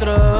encontró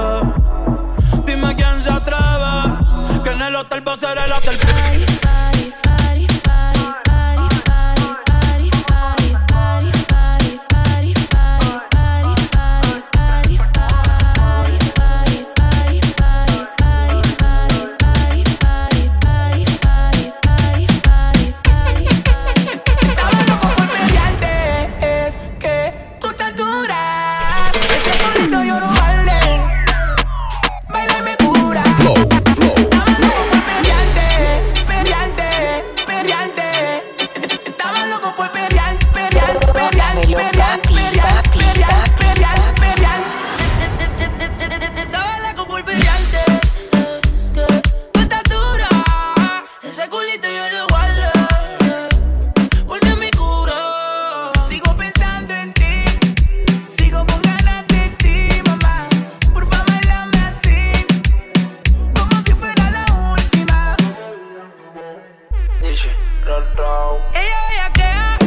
Roll. Ella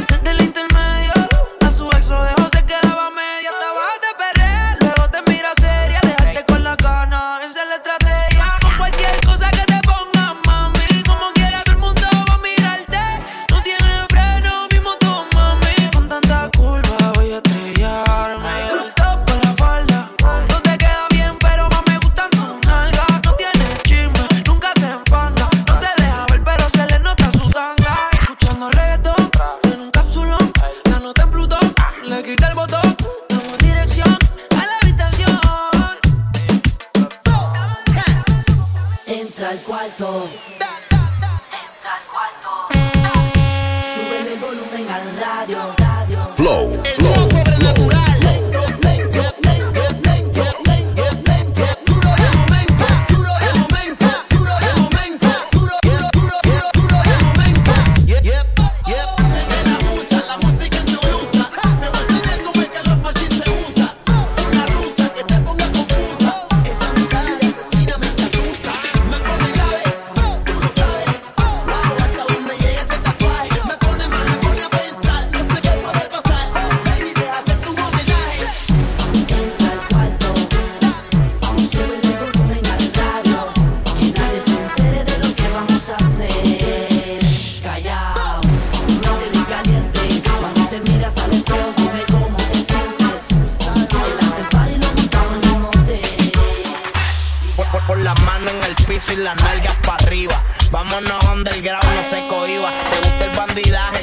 desde la internet. alto.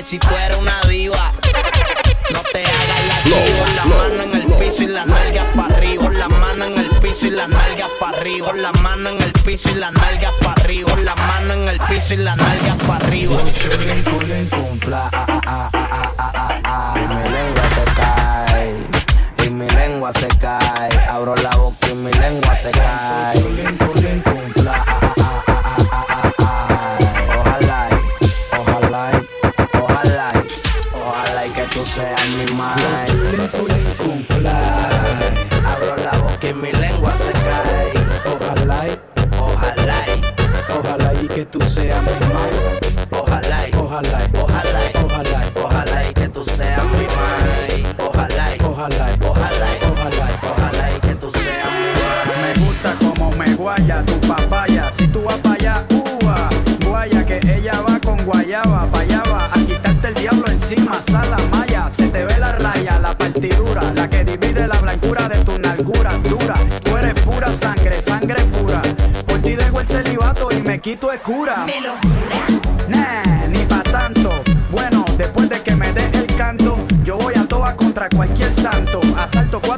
si tú eres una diva. No te hagas la chiva. Las manos en el piso y las nalgas para arriba. Las manos en el piso y las nalgas para arriba. Las manos en el piso y las nalgas para arriba. Las manos en el piso ah, ah, ah, y las nalgas para arriba. mi lengua se cae. Y mi lengua se cae. Abro la boca y mi lengua se cae. fly. Chulín, chulín, con fly. Abro la boca y mi lengua se cae. Ojalá, y, ojalá, y, ojalá y que tú seas mi mai. Ojalá, y, ojalá, y, ojalá, ojalá, ojalá y que tú seas mi mai. Ojalá, y, ojalá, y, ojalá, ojalá, ojalá y que tú seas mi mai. Me gusta como me guaya tu papaya. Si tú vas para allá, uva, guaya que ella va con guayaba, payaba, a quitarte el diablo encima, sala maya. Quito el cura. Me lo Nah, ni pa' tanto. Bueno, después de que me dé el canto, yo voy a toa contra cualquier santo. Asalto cuatro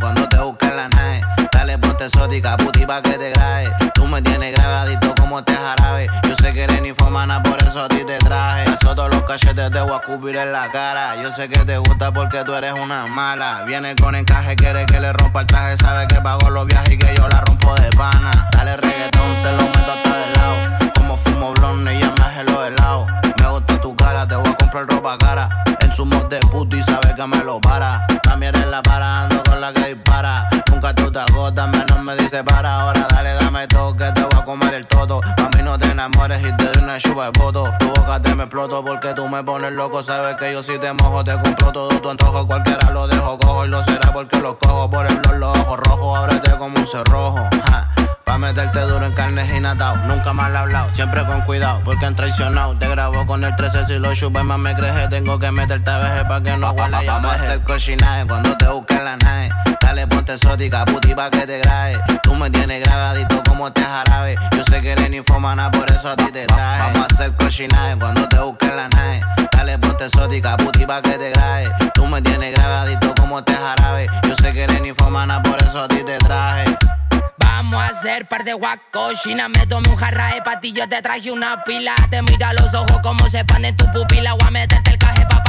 cuando te busquen la nave. Dale ponte exótica, puti pa' que te grabe. Tú me tienes grabadito como te jarabe. Yo sé que eres ninfomana, por eso a ti te traje. Eso todos los cachetes te voy a escupir en la cara. Yo sé que te gusta porque tú eres una mala. Viene con encaje, quiere que le rompa el traje. Sabe que pago los viajes y que yo la rompo de pana. Dale reggaetón, te lo meto hasta de lado. Como fumo blonde y ya me hace los En su mod de puto y sabe que me lo para. También en la para, ando con la que dispara. Nunca tú te agotas, menos me dice para. Ahora dale, dame todo, que te voy a comer el todo. No te enamores y te doy una chupa de voto. Tu boca te me exploto porque tú me pones loco. Sabes que yo si te mojo, te compro todo tu antojo. Cualquiera lo dejo cojo y lo será porque lo cojo. Por el blog, los ojos rojos, ábrete como un cerrojo. Ja. Pa' meterte duro en carne y natao. Nunca mal hablado, siempre con cuidado, porque han traicionado. Te grabo con el 13 si lo chupes más me creje. Tengo que meterte a veje pa' que no ya Vamos a hacer cochinaje cuando te busquen la nave graves. Ponte exótica, puti pa' que te grabe. Tú me tienes grabadito como te jarabe. Yo sé que eres ninfomana, por eso a ti te traje. Vamos a hacer cochinaje cuando te busque la nave. Dale, ponte exótica, puti pa' que te grabe. Tú me tienes grabadito como te jarabe. Yo sé que eres ninfomana, por eso a ti te traje. Vamos a hacer par de guacochina. Me tomé un jarraje pa' ti, yo te traje una pila. Te mira los ojos como se pan en tu pupila. Voy a meterte el caje pa'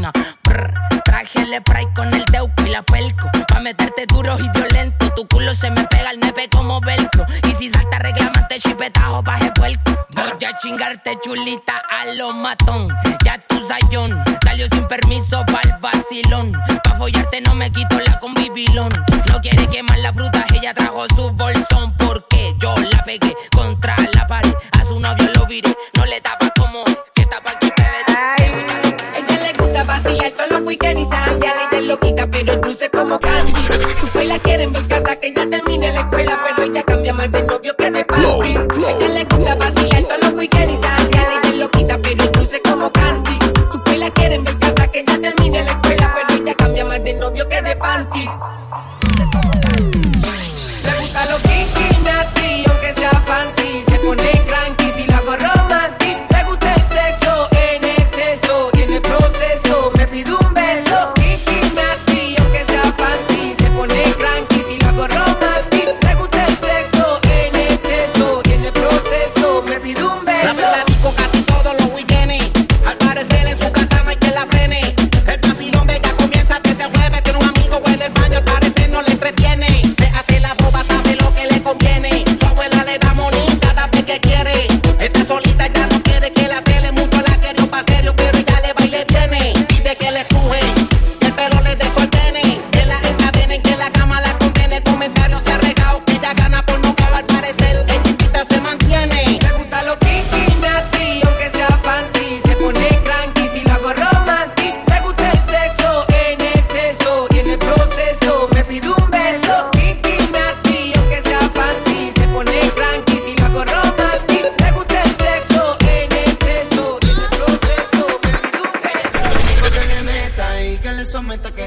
la. Brr, traje el spray con el teuco y la pelco. Pa' meterte duro y violento. Tu culo se me pega al nepe como velcro. Y si salta reclamante, chipetajo, baje puerco. Voy a chingarte chulita a lo matón. Ya tu sayón salió sin permiso pa'l vacilón. Pa' follarte no me quito la combibilón. No quiere quemar la fruta, ella trajo su bolsón Tu Su la quieren ver casa que ya termine la escuela, pero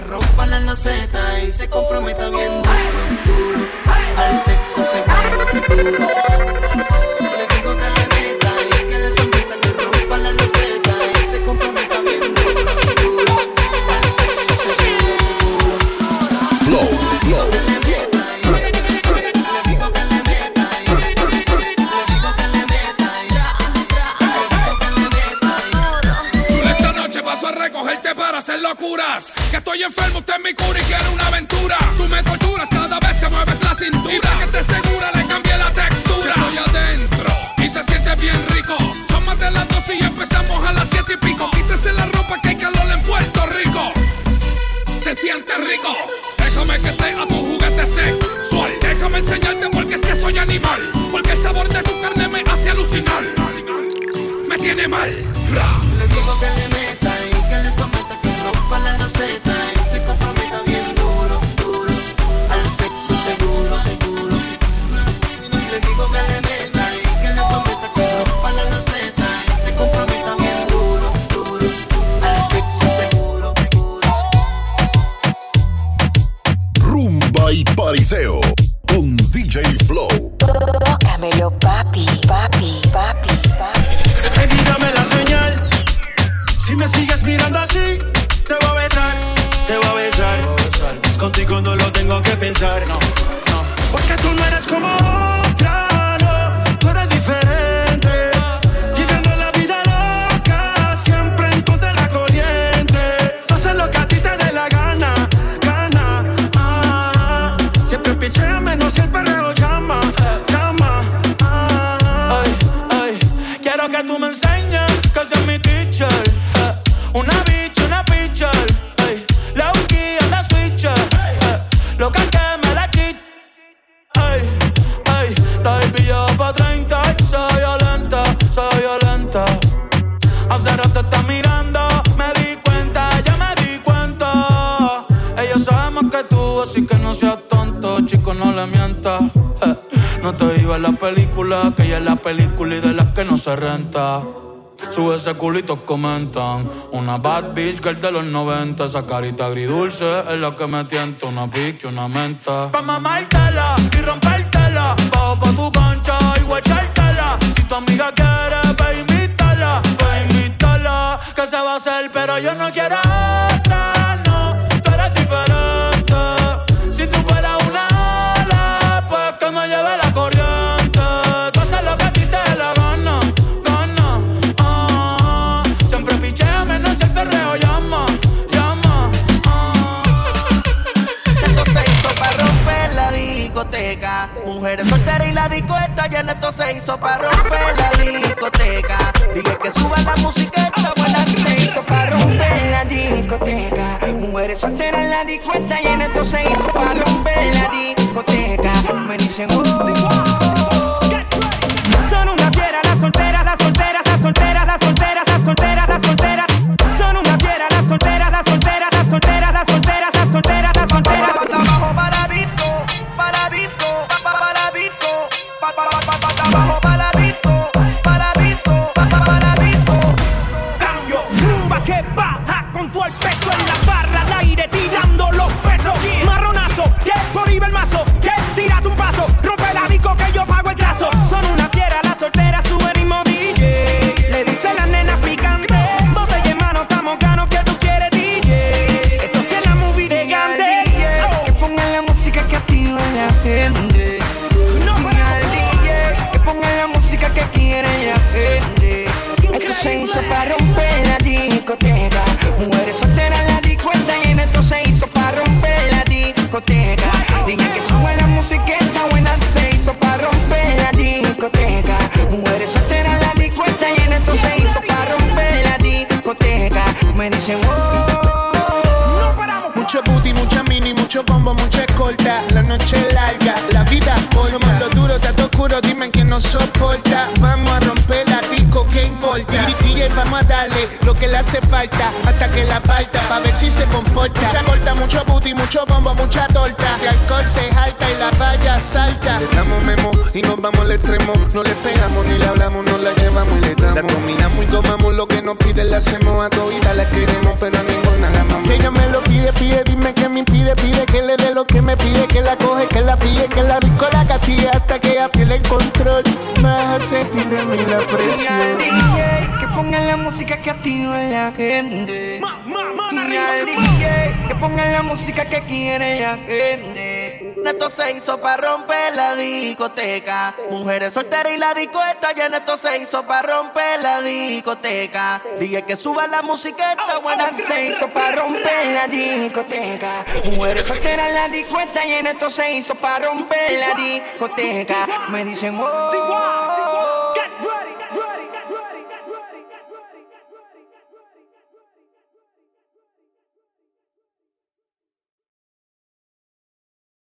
Rompa las losetas y se comprometa bien. Al sexo seguro. siete y pico. Quítese la ropa que hay calor en Puerto Rico. Se siente rico. Déjame que sea tu juguete sexual. Déjame enseñarte porque es que soy animal. Porque el sabor de tu carne me hace alucinar. Me tiene mal. dímelo papi, papi, papi, papi. Baby, dame la señal. Si me sigues mirando así, te voy a besar, te voy a besar. Es contigo no lo tengo que pensar. No te digo la película, que ella es la película y de las que no se renta. Sube ese culito, comentan. Una bad bitch que girl de los 90. Esa carita agridulce es la que me tienta. Una pique, una menta. Pa' mamártela y rompértela. Bajo pa' tu cancha y guachártela. Si tu amiga quiere, pa' invítala. Pa' invítala. Que se va a hacer, pero yo no quiero. Se hizo para romper la discoteca. Dije que suba la musiqueta, se hizo para romper la discoteca. Mujeres solteras en la disco está llena, esto se hizo para romper la discoteca. Dije que sube la musiqueta buena, se hizo para romper la discoteca. Mujeres solteras en la disco está llena, esto se hizo para romper la discoteca. Me dicen, oh. Mucho booty, mucha mini, mucho combo, mucha escolta. La noche larga, la vida corta. Somos los duros, tanto oscuro, dime quién nos soporta. Vamos a romper que le hace falta hasta que la falta, pa' ver si se comporta. Mucha corta, mucho booty, mucho bombo, mucha torta. De alcohol se jalta y la valla salta. Le damos memo y nos vamos al extremo. No le pegamos ni le hablamos, nos la llevamos y le damos. La dominamos y tomamos lo que nos pide, le hacemos a todita, la queremos, pero a ninguna la amamos. Si ella me lo pide, pide, dime que me impide, pide que le dé lo que me pide, que la coge, que la pille, que la disco la castiga hasta que ella pierde el control. Más sentir de mí la Y al presión. DJ que pongan la música que activa la gente. Y al DJ que pongan la música que quiere la gente. Esto se hizo para romper la discoteca. Mujeres solteras y la disco está llena. Esto se hizo para romper la discoteca. Dije que suba la musiqueta buena. Se hizo para romper la discoteca. Mujeres solteras la disco está llena, esto se hizo para romper la discoteca. Me dicen, oh.